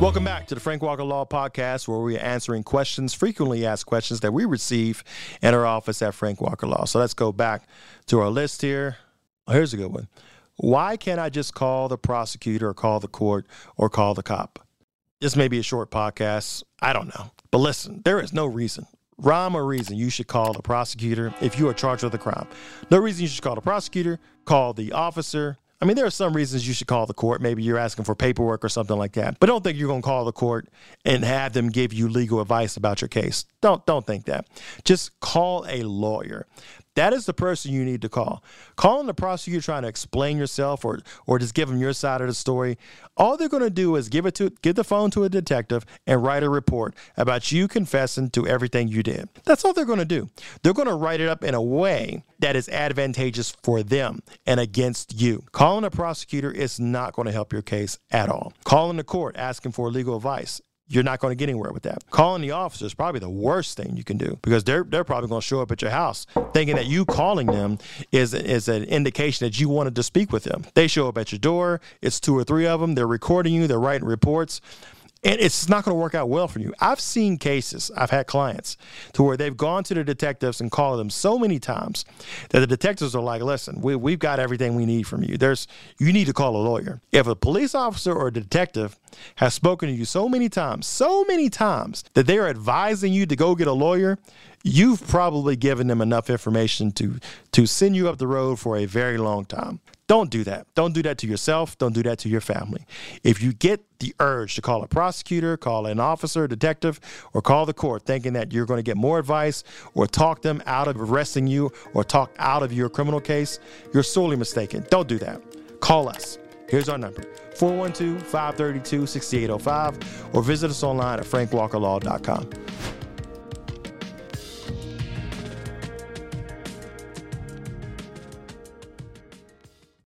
Welcome back to the Frank Walker Law Podcast, where we are answering questions, frequently asked questions that we receive in our office at Frank Walker Law. So let's go back to our list here. Here's a good one. Why can't I just call the prosecutor or call the court or call the cop? This may be a short podcast. I don't know. But listen, there is no reason, rhyme or reason, you should call the prosecutor if you are charged with a crime. No reason you should call the prosecutor, call the officer, I mean, there are some reasons you should call the court. Maybe you're asking for paperwork or something like that. But don't think you're going to call the court and have them give you legal advice about your case. Don't don't think that. Just call a lawyer. That is the person you need to call. Calling the prosecutor trying to explain yourself or or just give them your side of the story, all they're going to do is give it to give the phone to a detective and write a report about you confessing to everything you did. That's all they're going to do. They're going to write it up in a way that is advantageous for them and against you. Calling a prosecutor is not going to help your case at all. Calling the court asking for legal advice you're not going to get anywhere with that. Calling the officer is probably the worst thing you can do because they're they're probably going to show up at your house thinking that you calling them is is an indication that you wanted to speak with them. They show up at your door. It's two or three of them. They're recording you. They're writing reports and it's not going to work out well for you. I've seen cases, I've had clients to where they've gone to the detectives and called them so many times that the detectives are like, listen, we, we've got everything we need from you. There's, you need to call a lawyer. If a police officer or a detective has spoken to you so many times, so many times that they are advising you to go get a lawyer, you've probably given them enough information to to send you up the road for a very long time. Don't do that. Don't do that to yourself. Don't do that to your family. If you get the urge to call a prosecutor, call an officer, detective, or call the court thinking that you're going to get more advice or talk them out of arresting you or talk out of your criminal case, you're sorely mistaken. Don't do that. Call us. Here's our number 412 532 6805 or visit us online at frankwalkerlaw.com.